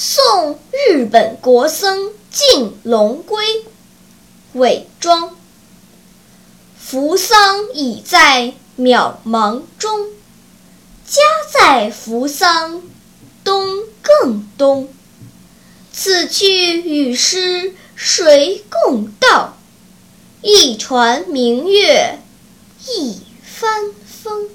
送日本国僧进龙归，伪装。扶桑已在渺茫中，家在扶桑东更东。此去与师谁共道？一船明月，一帆风。